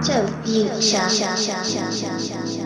叫影响响响响响。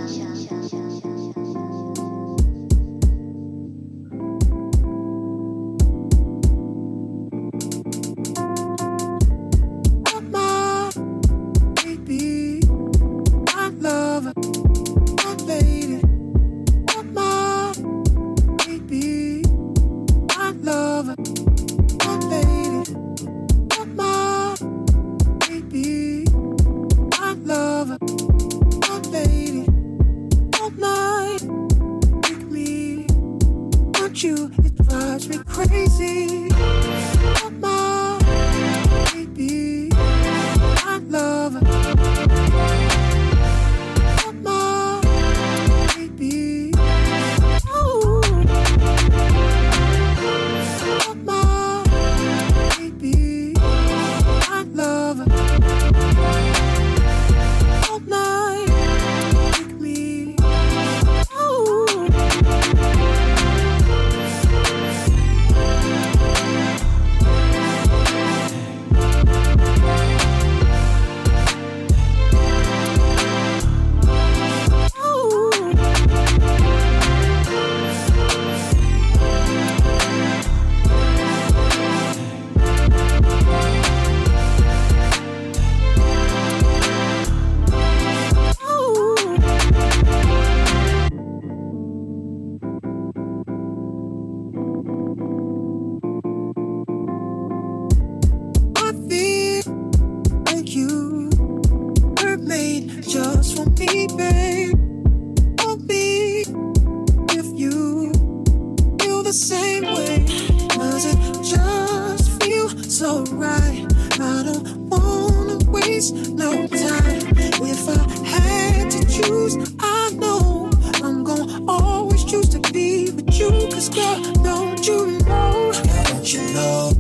the same way. Does it just feel so right? I don't wanna waste no time. If I had to choose, I know I'm gonna always choose to be with you. Cause girl, don't you know? Girl, don't you know?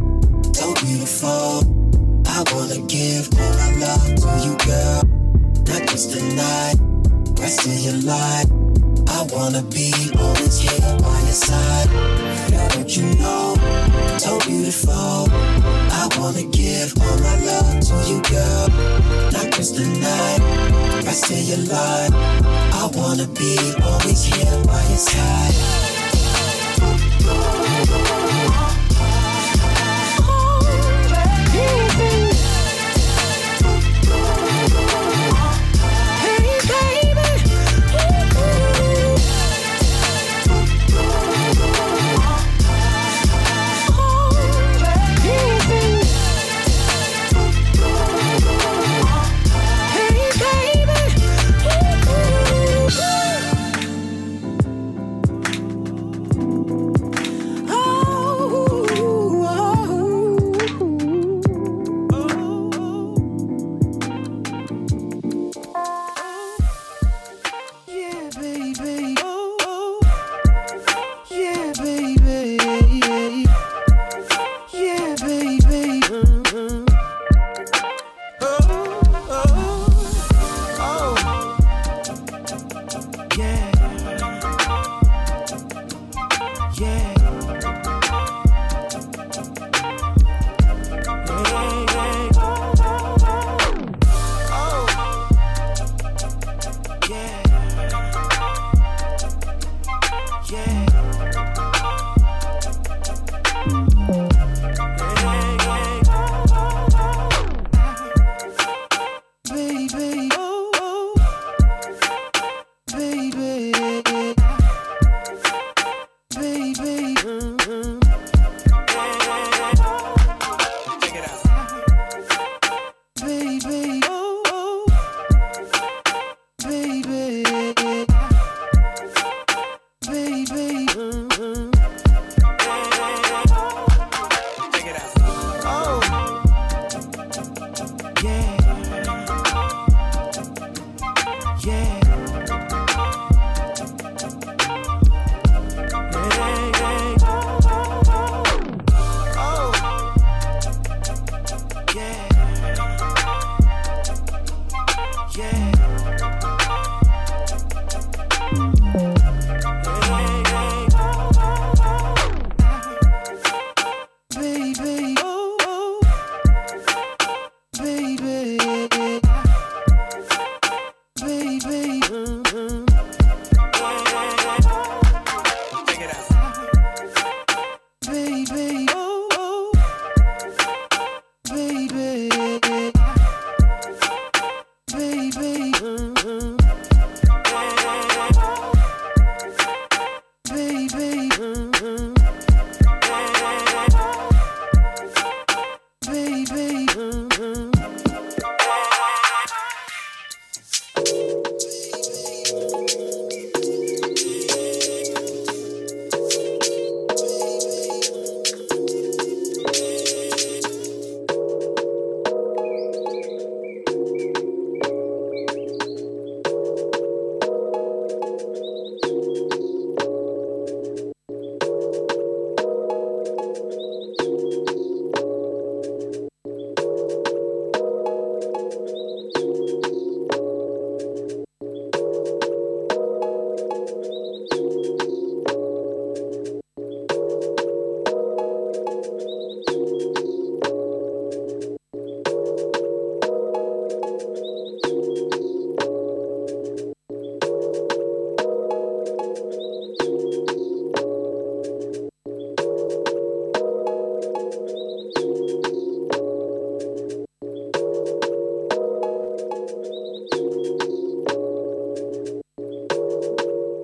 So beautiful. I wanna give all my love to you, girl. Not just tonight, rest of your life. I wanna be I say a lie. I wanna be always here by your side.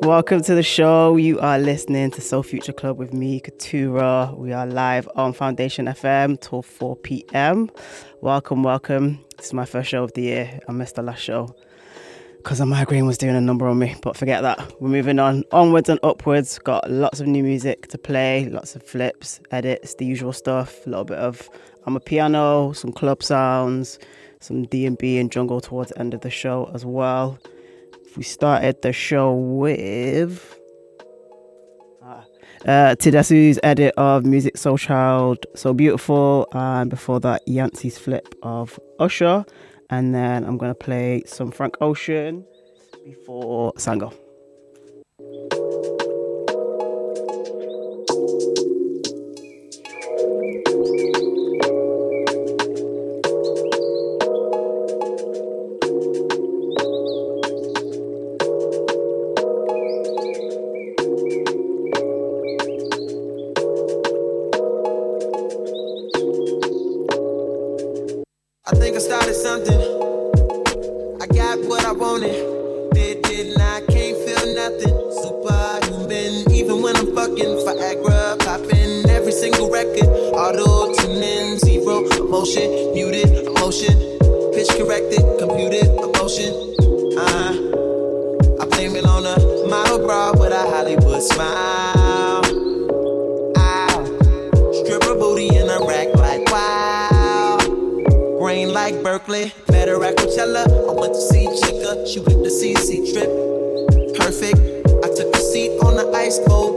Welcome to the show. You are listening to Soul Future Club with me, Katura. We are live on Foundation FM till 4 p.m. Welcome, welcome. This is my first show of the year. I missed the last show because a migraine was doing a number on me, but forget that. We're moving on, onwards and upwards. Got lots of new music to play, lots of flips, edits, the usual stuff. A little bit of amapiano, some club sounds, some D and B and jungle towards the end of the show as well we started the show with uh, uh edit of Musiq Soulchild, So Beautiful, and before that, Yancey's flip of Usher. And then I'm going to play some Frank Ocean before Sango. motion, muted, emotion, pitch corrected, computed, emotion. Uh, I blame it on a model bra with a Hollywood smile. Ah, stripper booty in a rack like wow. Brain like Berkeley, met her at Coachella. I went to see Chica, she went to CC trip. Perfect. I took a seat on the ice cold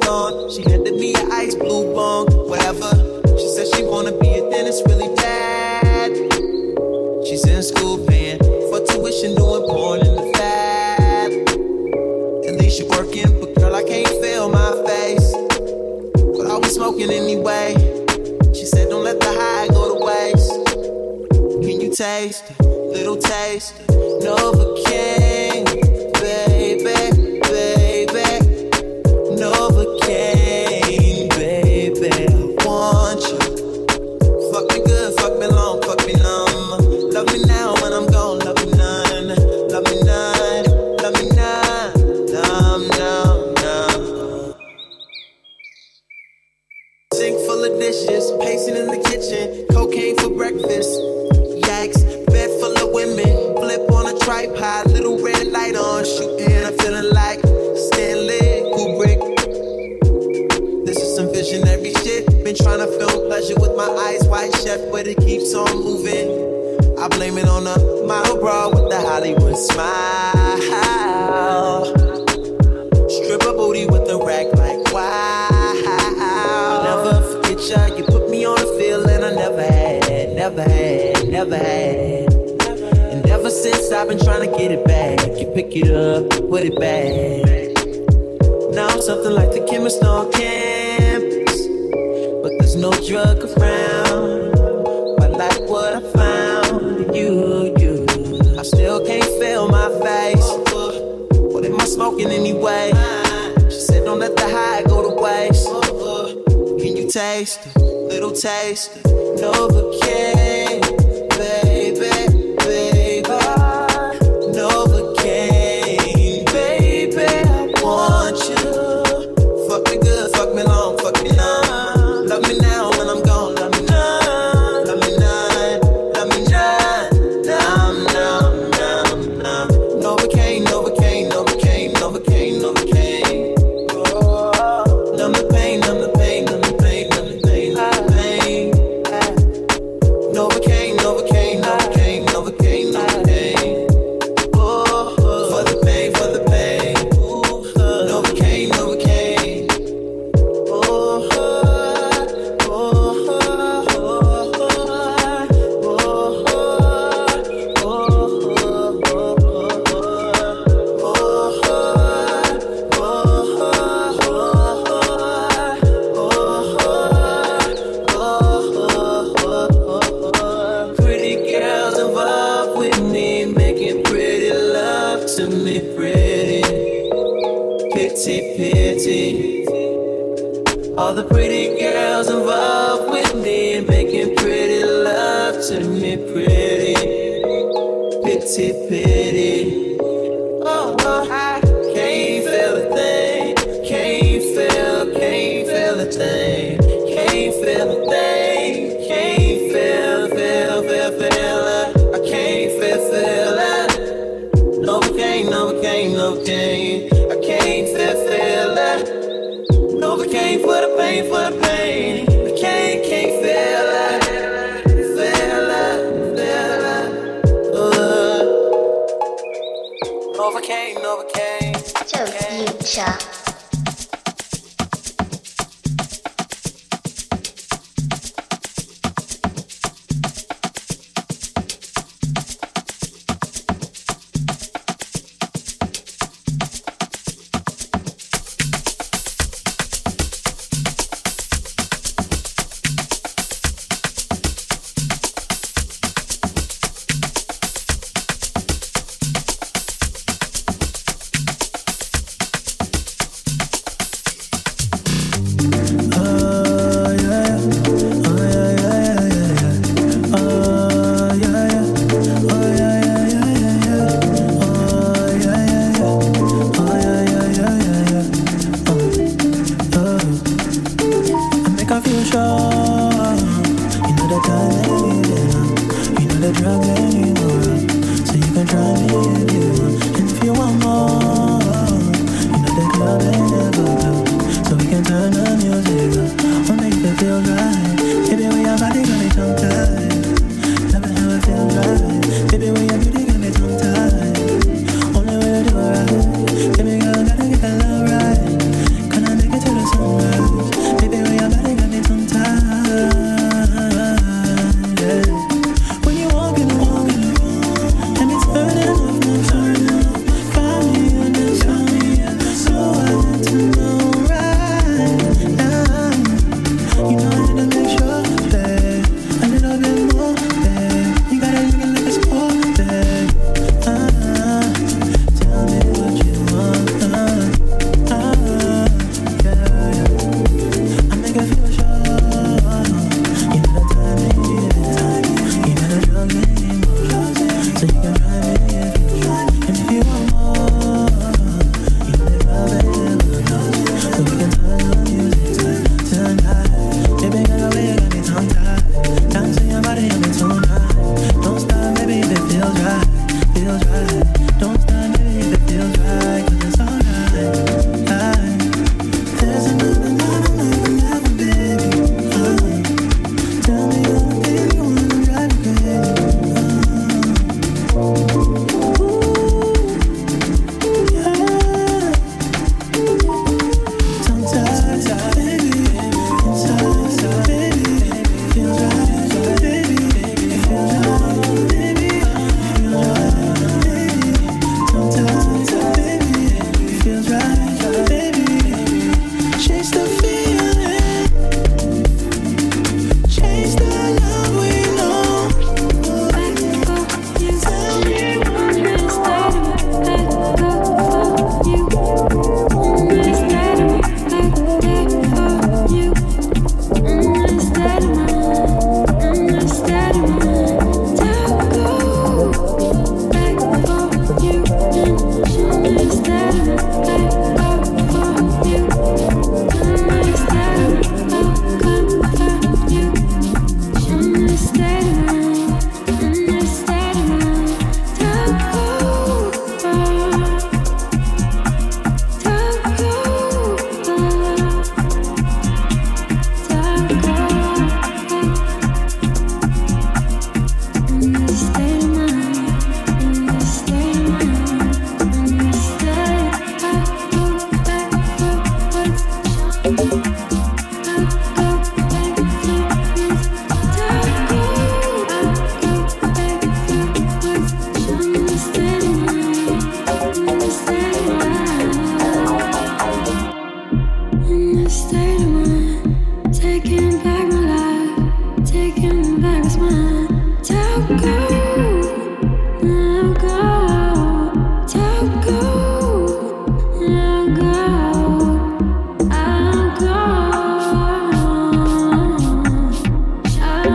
sink full of dishes, pacing in the kitchen, cocaine for breakfast. Yikes, bed full of women, flip on a tripod, little red light on, shooting. I'm feeling like Stanley Kubrick. This is some visionary shit. Been trying to film pleasure with my eyes wide shut, but it keeps on moving. I blame it on the model bra with the Hollywood smile. never had. And ever since I've been trying to get it back, you pick it up, put it back. Now I'm something like the chemist on campus, but there's no drug around. I like what I found, you, you. I still can't feel my face. What am I smoking anyway? She said, don't let the high go to waste. Can you taste it? Little taste, Novocaine.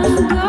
Go.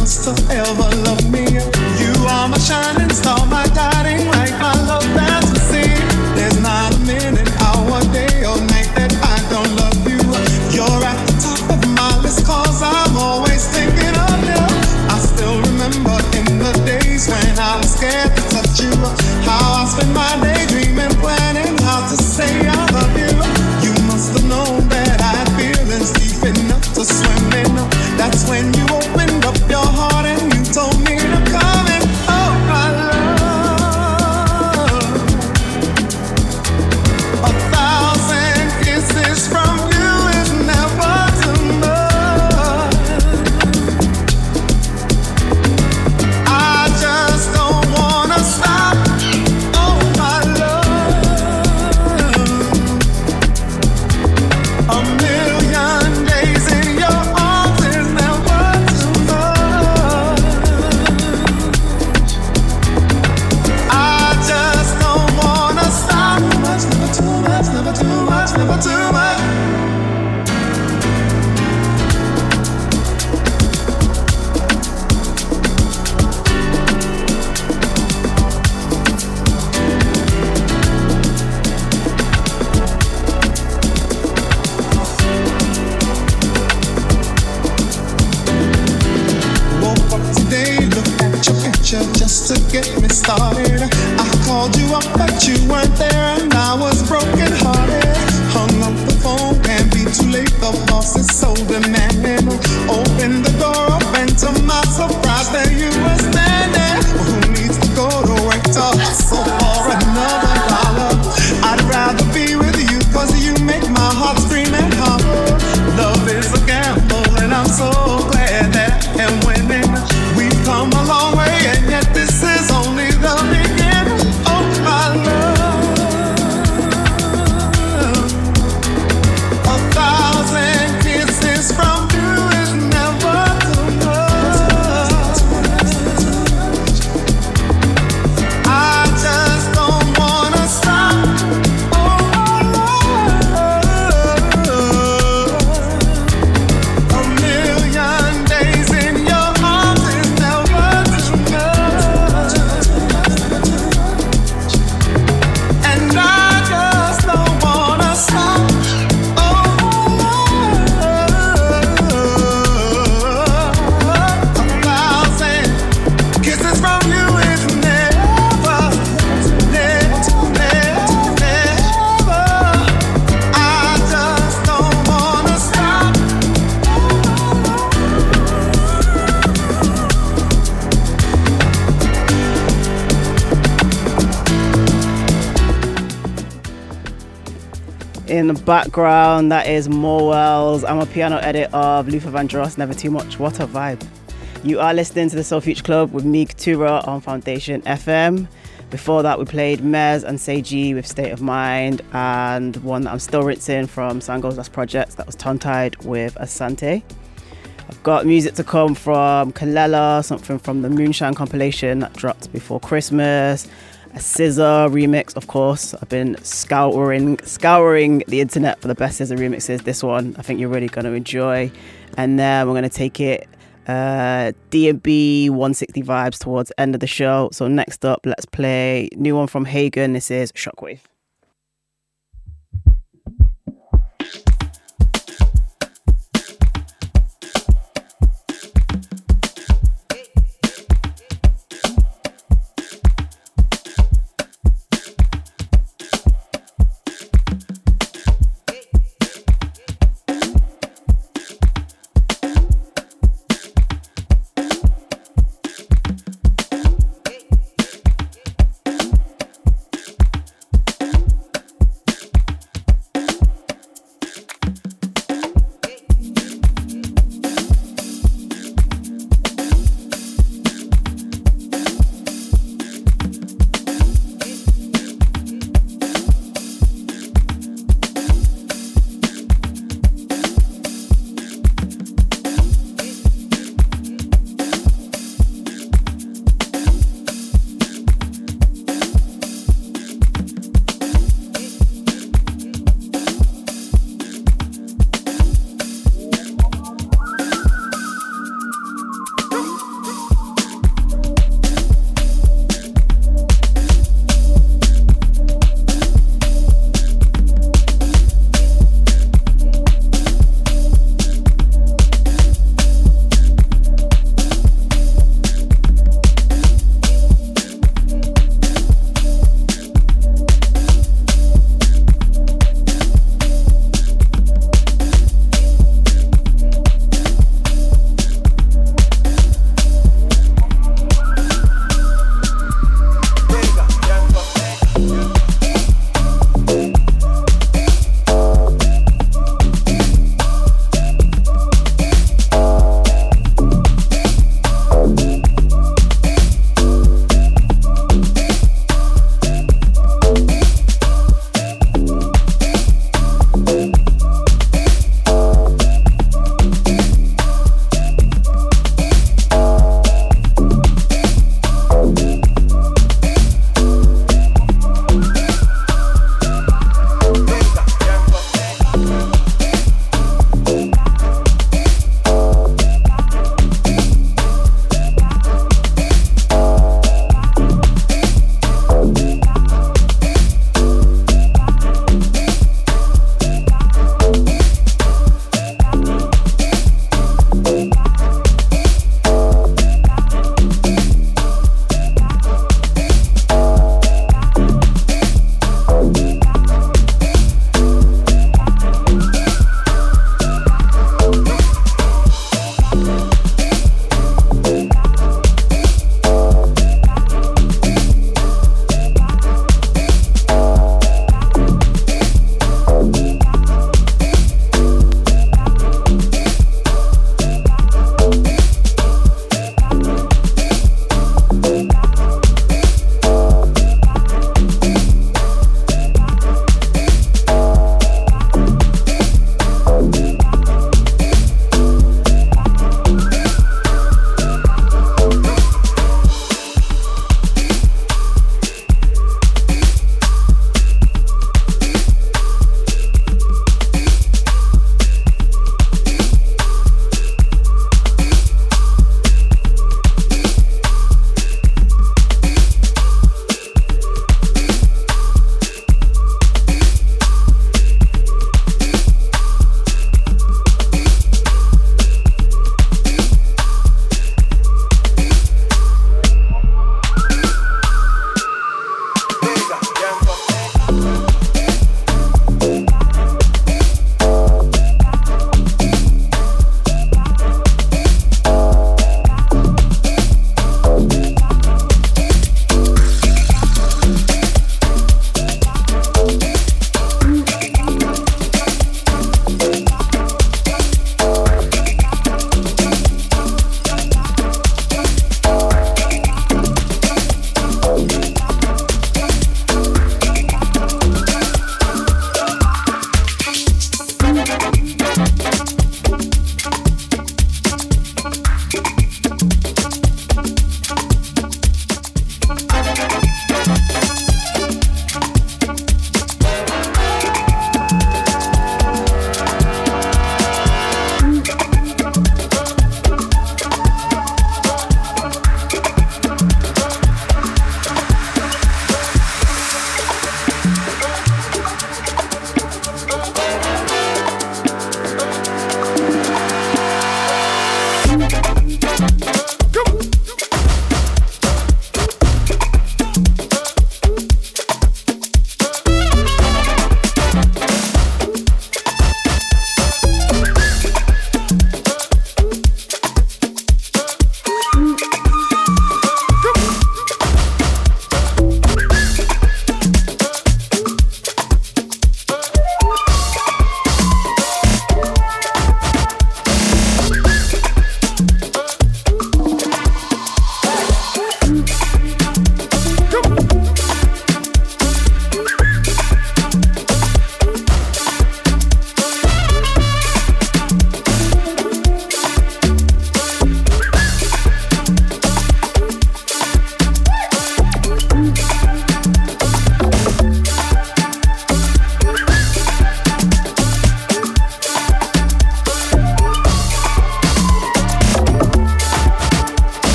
else to ever love background, that is Morwell's. amapiano edit of Luther Vandross, Never Too Much. What a vibe. You are listening to the Soul Future Club with Meek Katura, on Foundation FM. Before that, we played Mez and Seiji with State of Mind, and one that I'm still rinsing from Sango's last project, that was Tongue Tied with Asante. I've got music to come from Kelela, something from the Moonshine compilation that dropped before Christmas, a SZA remix, of course. I've been scouring scouring the internet for the best SZA remixes. This one, I think you're really going to enjoy. And then we're going to take it uh, D&B 160 vibes towards end of the show. So next up, let's play new one from Hagen. This is Shockwave.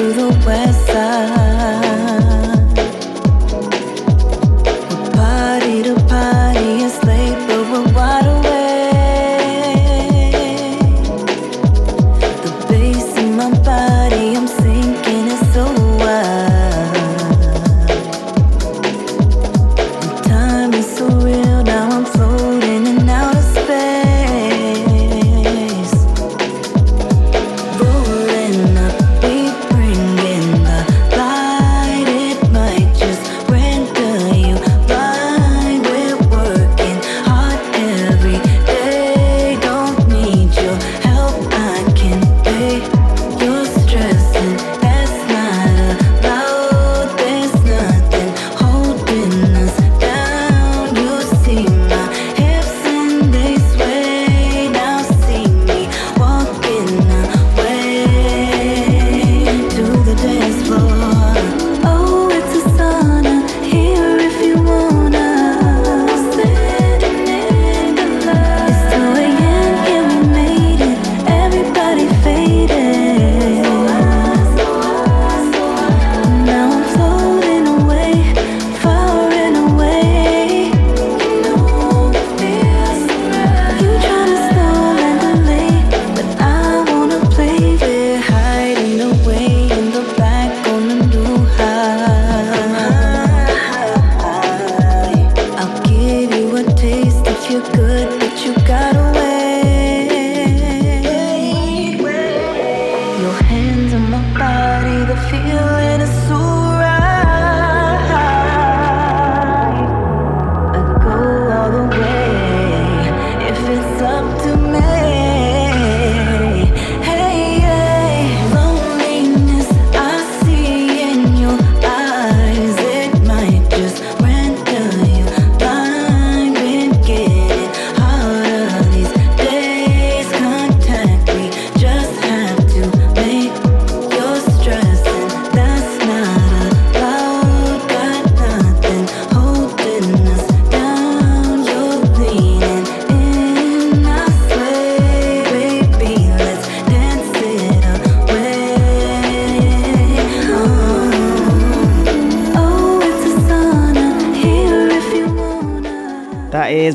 Through the west side. Body,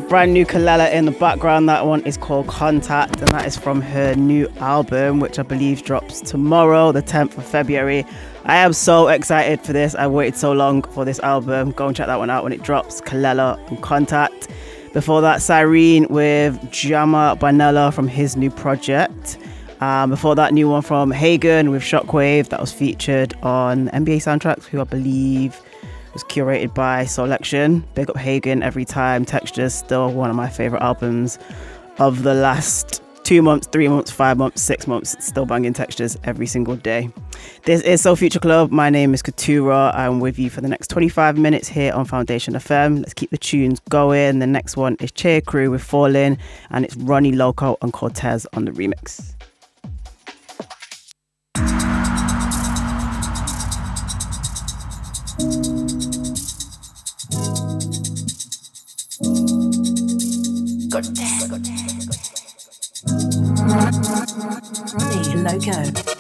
brand new Kelela in the background. That one is called Contact, and that is from her new album, which I believe drops tomorrow, the 10th of February. I am so excited for this. I waited so long for this album. Go and check that one out when it drops. Kelela and Contact. Before that, Cyrene with Jama Banella from his new project. Um, before that, new one from Hagan with Shockwave that was featured on NBA Soundtracks, who I believe was curated by Selection. Big up Hagan every time. Textures still one of my favorite albums of the last two months, three months, five months, six months. Still banging textures every single day. This is Soul Future Club. My name is Katura. I'm with you for the next 25 minutes here on Foundation FM. Let's keep the tunes going. The next one is Cheer Crew with Falling, and it's Ronnie Loco and Cortez on the remix. Ronnie Loco.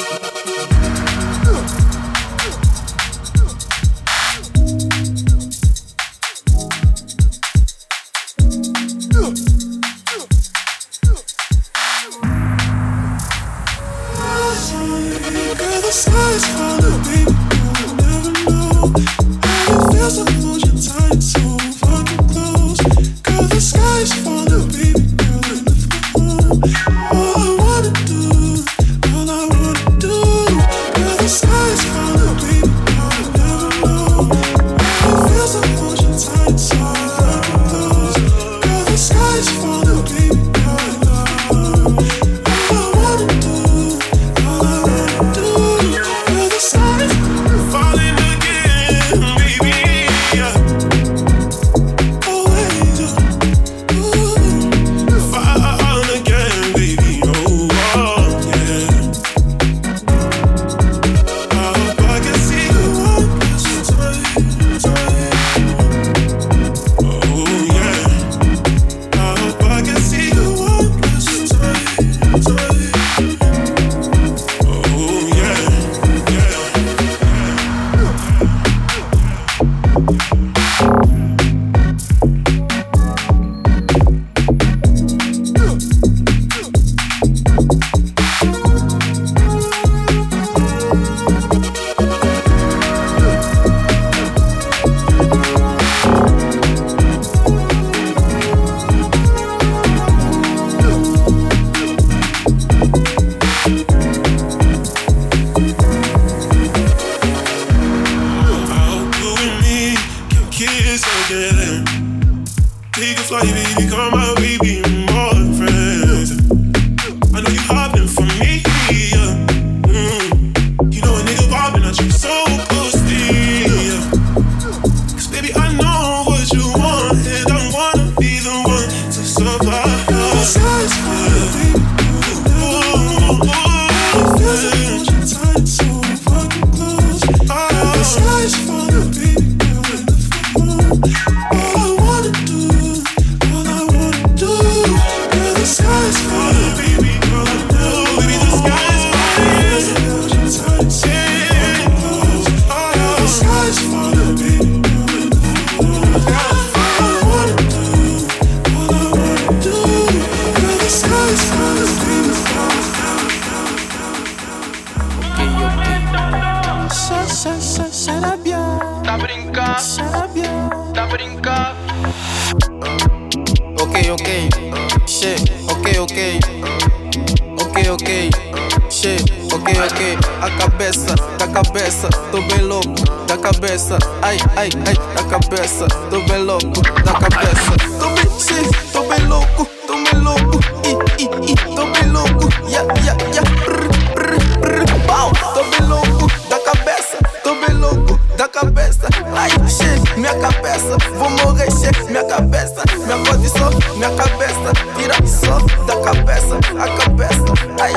a cabeça, ai.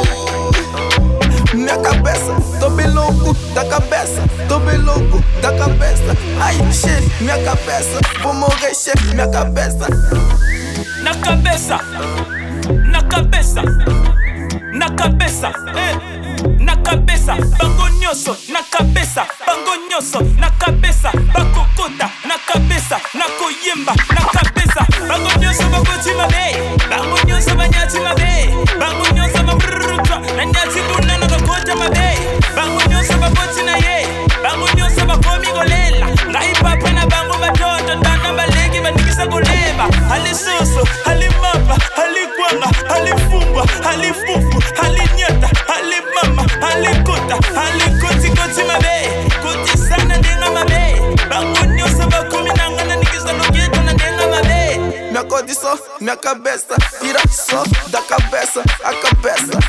Minha cabeça, tô bem louco da cabeça, tô bem louco da cabeça, ai, che, minha cabeça, vou morrer, che, minha cabeça. Na cabeça, na cabeça, na cabeça, eh. na cabeça, bango nyonso, na cabeça, bango nyonso, na cabeça, bakokota, na cabeça, na koyemba, na cabeça, bango nyonso bakotima be, bango nyonso banyatima be. Minha cabeça tira só da cabeça a cabeça.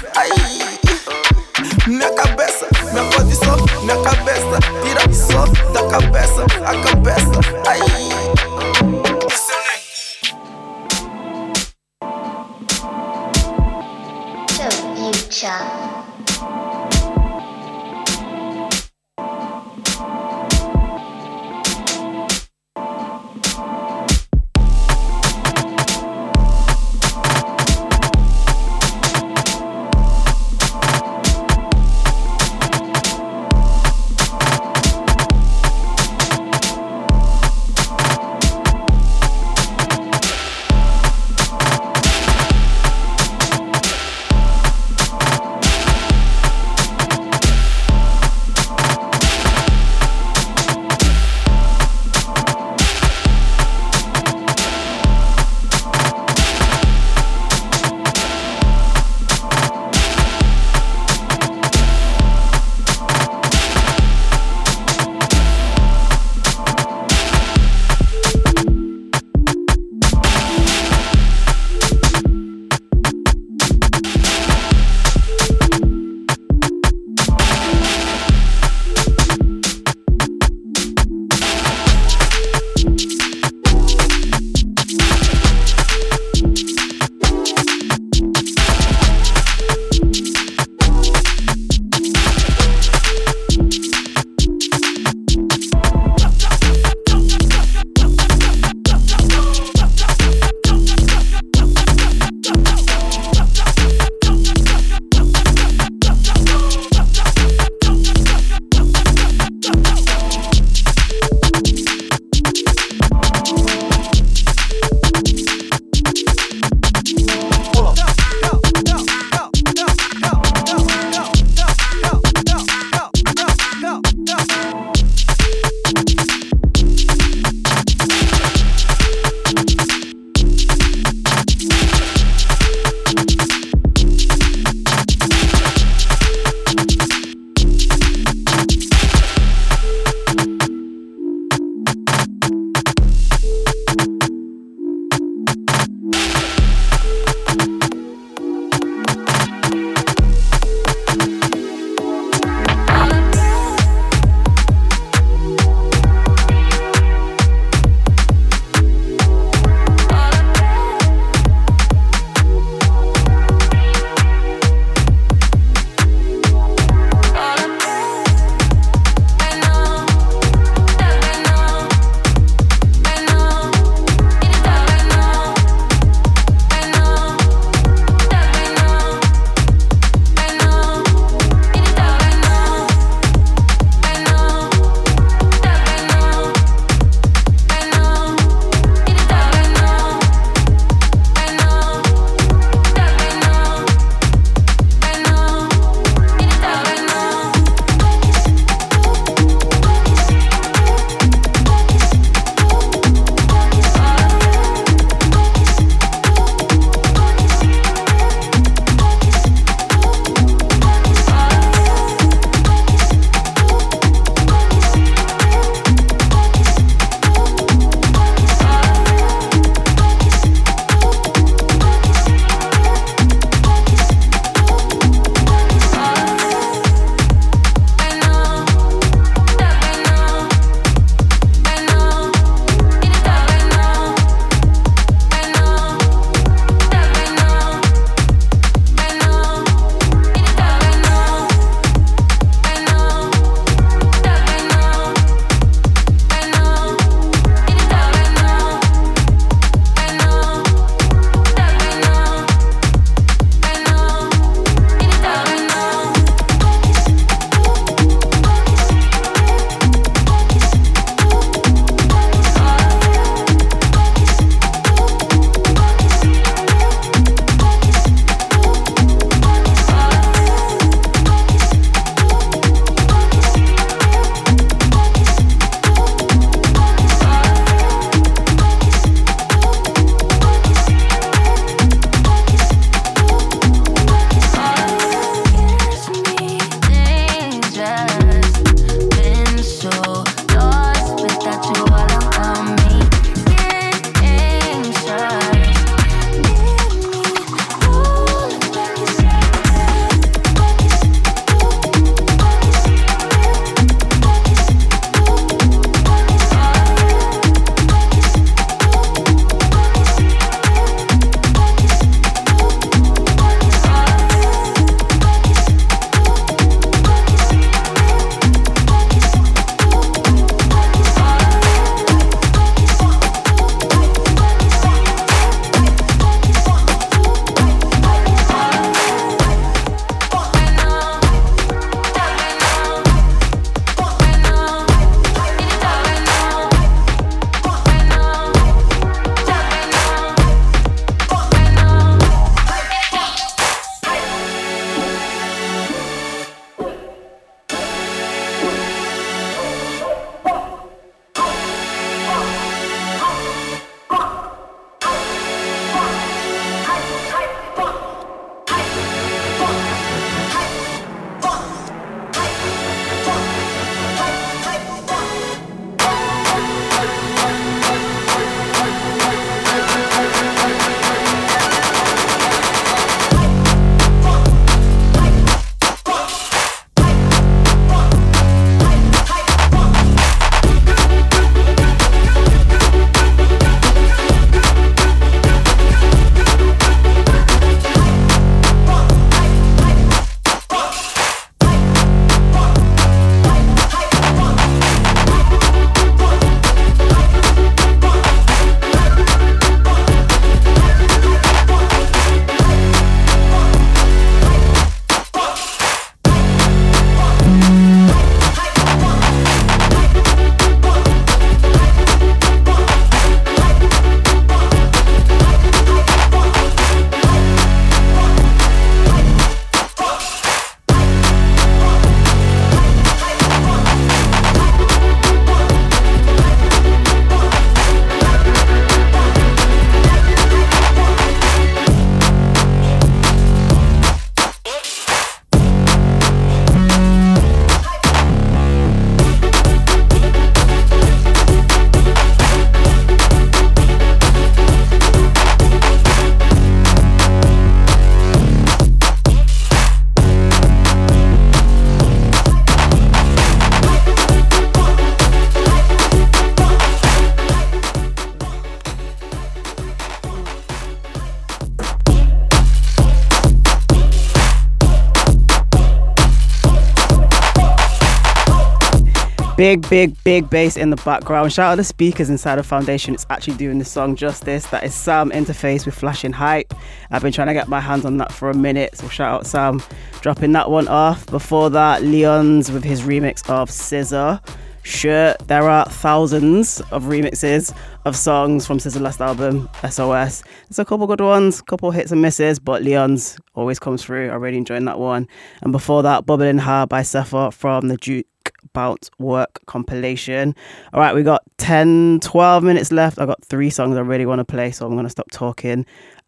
Big, big, big bass in the background. Shout out the speakers inside the foundation. It's actually doing the song justice. That is Sam Interface with Flashing Hype. I've been trying to get my hands on that for a minute. So shout out Sam dropping that one off. Before that, Leon's with his remix of Scissor. Sure, there are thousands of remixes of songs from SZA last album, SOS. There's a couple good ones, couple hits and misses, but Leon's always comes through. I really enjoyed that one. And before that, Bubbling Hard by Sepha from the Duke Bounce Work compilation. All right, we got 10, 12 minutes left. I got three songs I really want to play, so I'm going to stop talking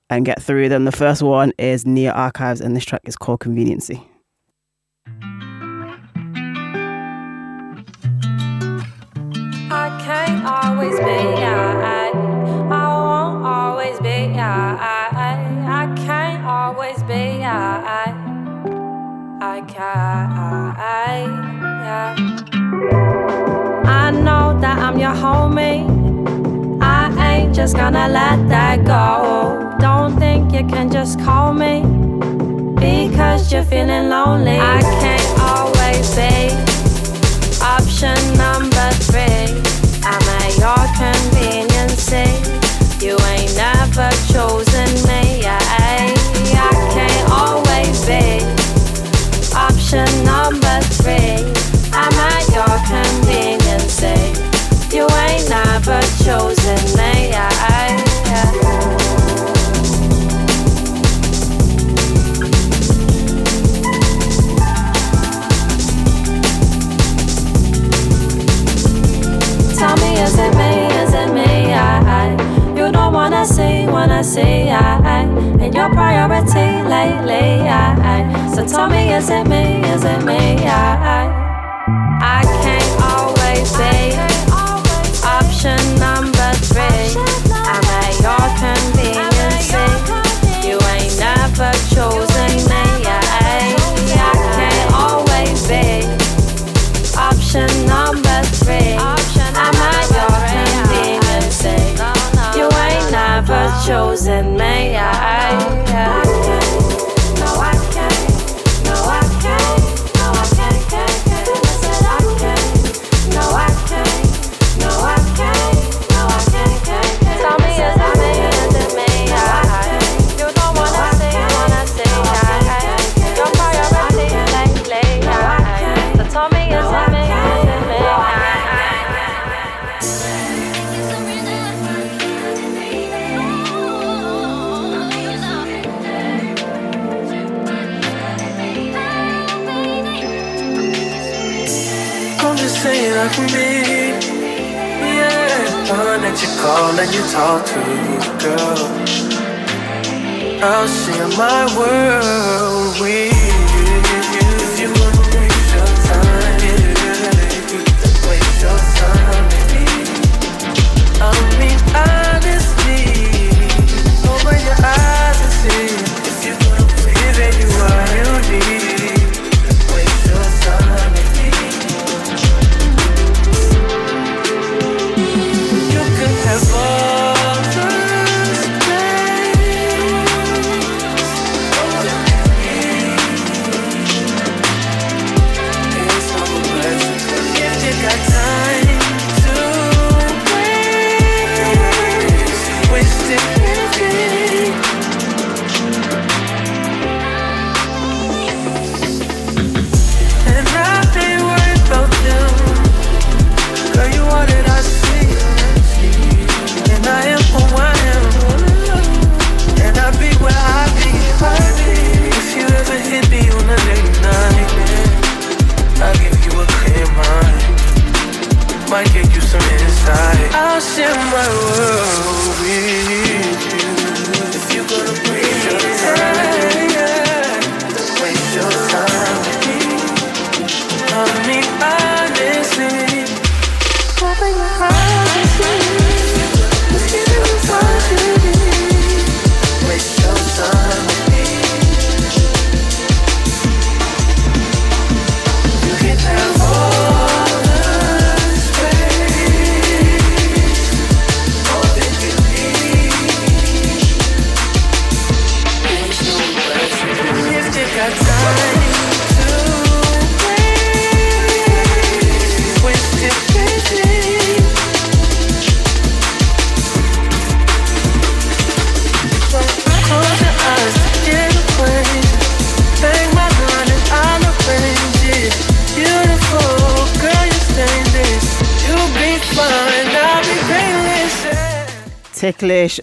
and get through them. The first one is Nia Archives, and this track is called Conveniency. I can't always be I, I won't always be I, I can't always be I, I can't. Yeah. I know that I'm your homie. I ain't just gonna let that go. Don't think you can just call me because you're feeling lonely. I can't always be option number three. I'm at your convenience. You ain't never chosen me. I, I can't always be option number three. I, Tell me, is it me? Is it me? I, I, you don't wanna see, wanna see. I, and your priority lately. I, so tell me, is it me? Is it me? I, I, I can't always be option number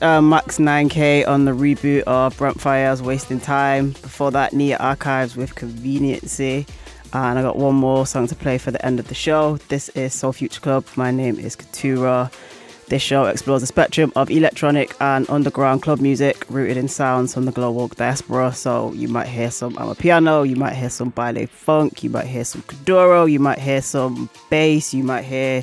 Uh, Max 9K on the reboot of Brent Faiyaz, Wasting Time. Before that, Nia Archives with Conveniency. And I got one more song to play for the end of the show. This is Soul Future Club. My name is Katura. This show explores the spectrum of electronic and underground club music rooted in sounds from the global diaspora. So you might hear some Amapiano, you might hear some baile funk, you might hear some Kuduro, you might hear some bass, you might hear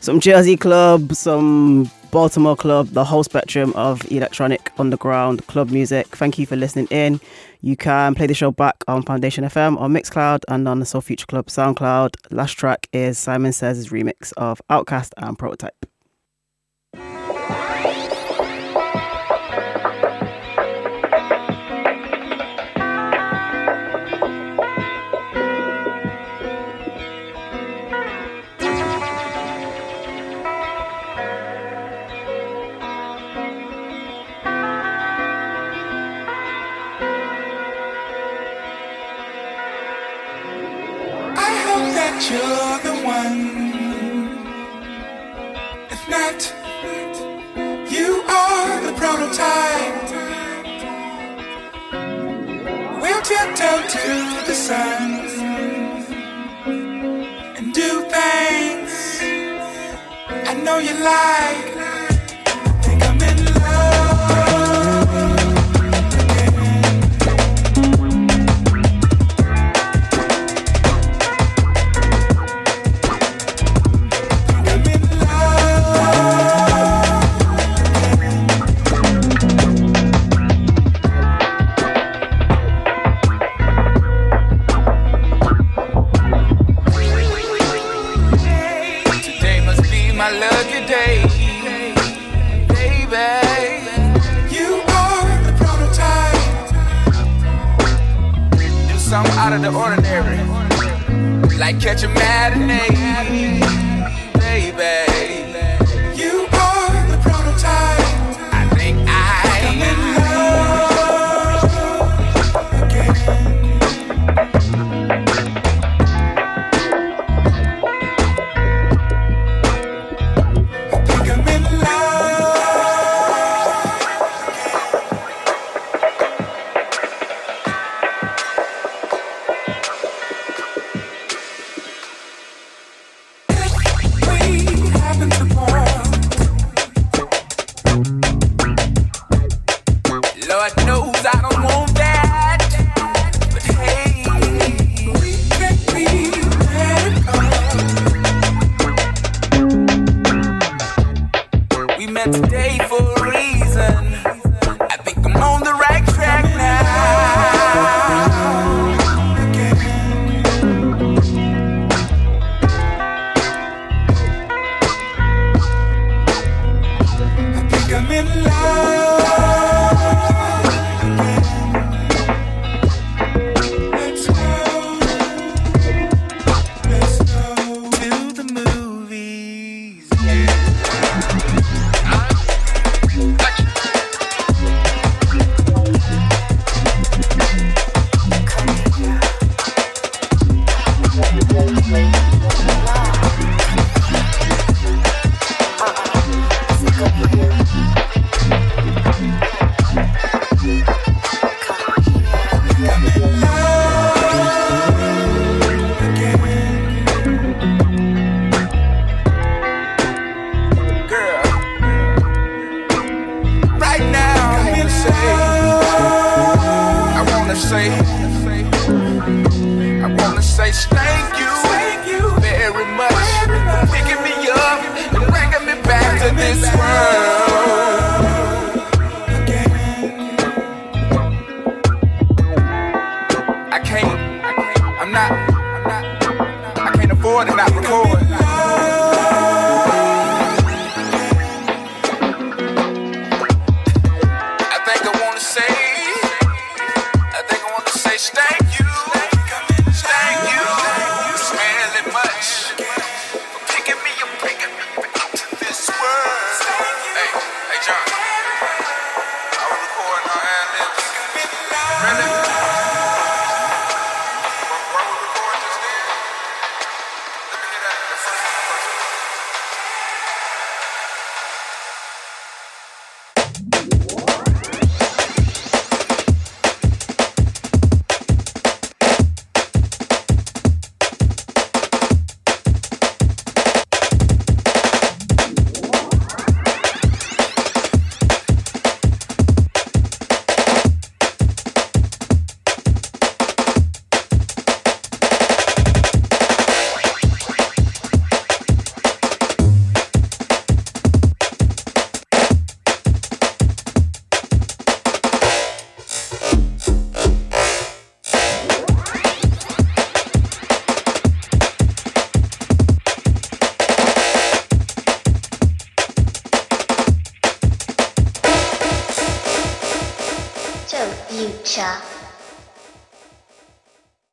some Jersey club, some Baltimore club, the whole spectrum of electronic underground club music. Thank you for listening in. You can play the show back on Foundation FM on Mixcloud and on the Soul Future Club SoundCloud. Last track is Simon Says' remix of OutKast and Prototype. We'll to the sun and do things I know you like. Like catch a matinee, wanna say, I wanna say thank you, very much. For picking me up and bringing me back to this world.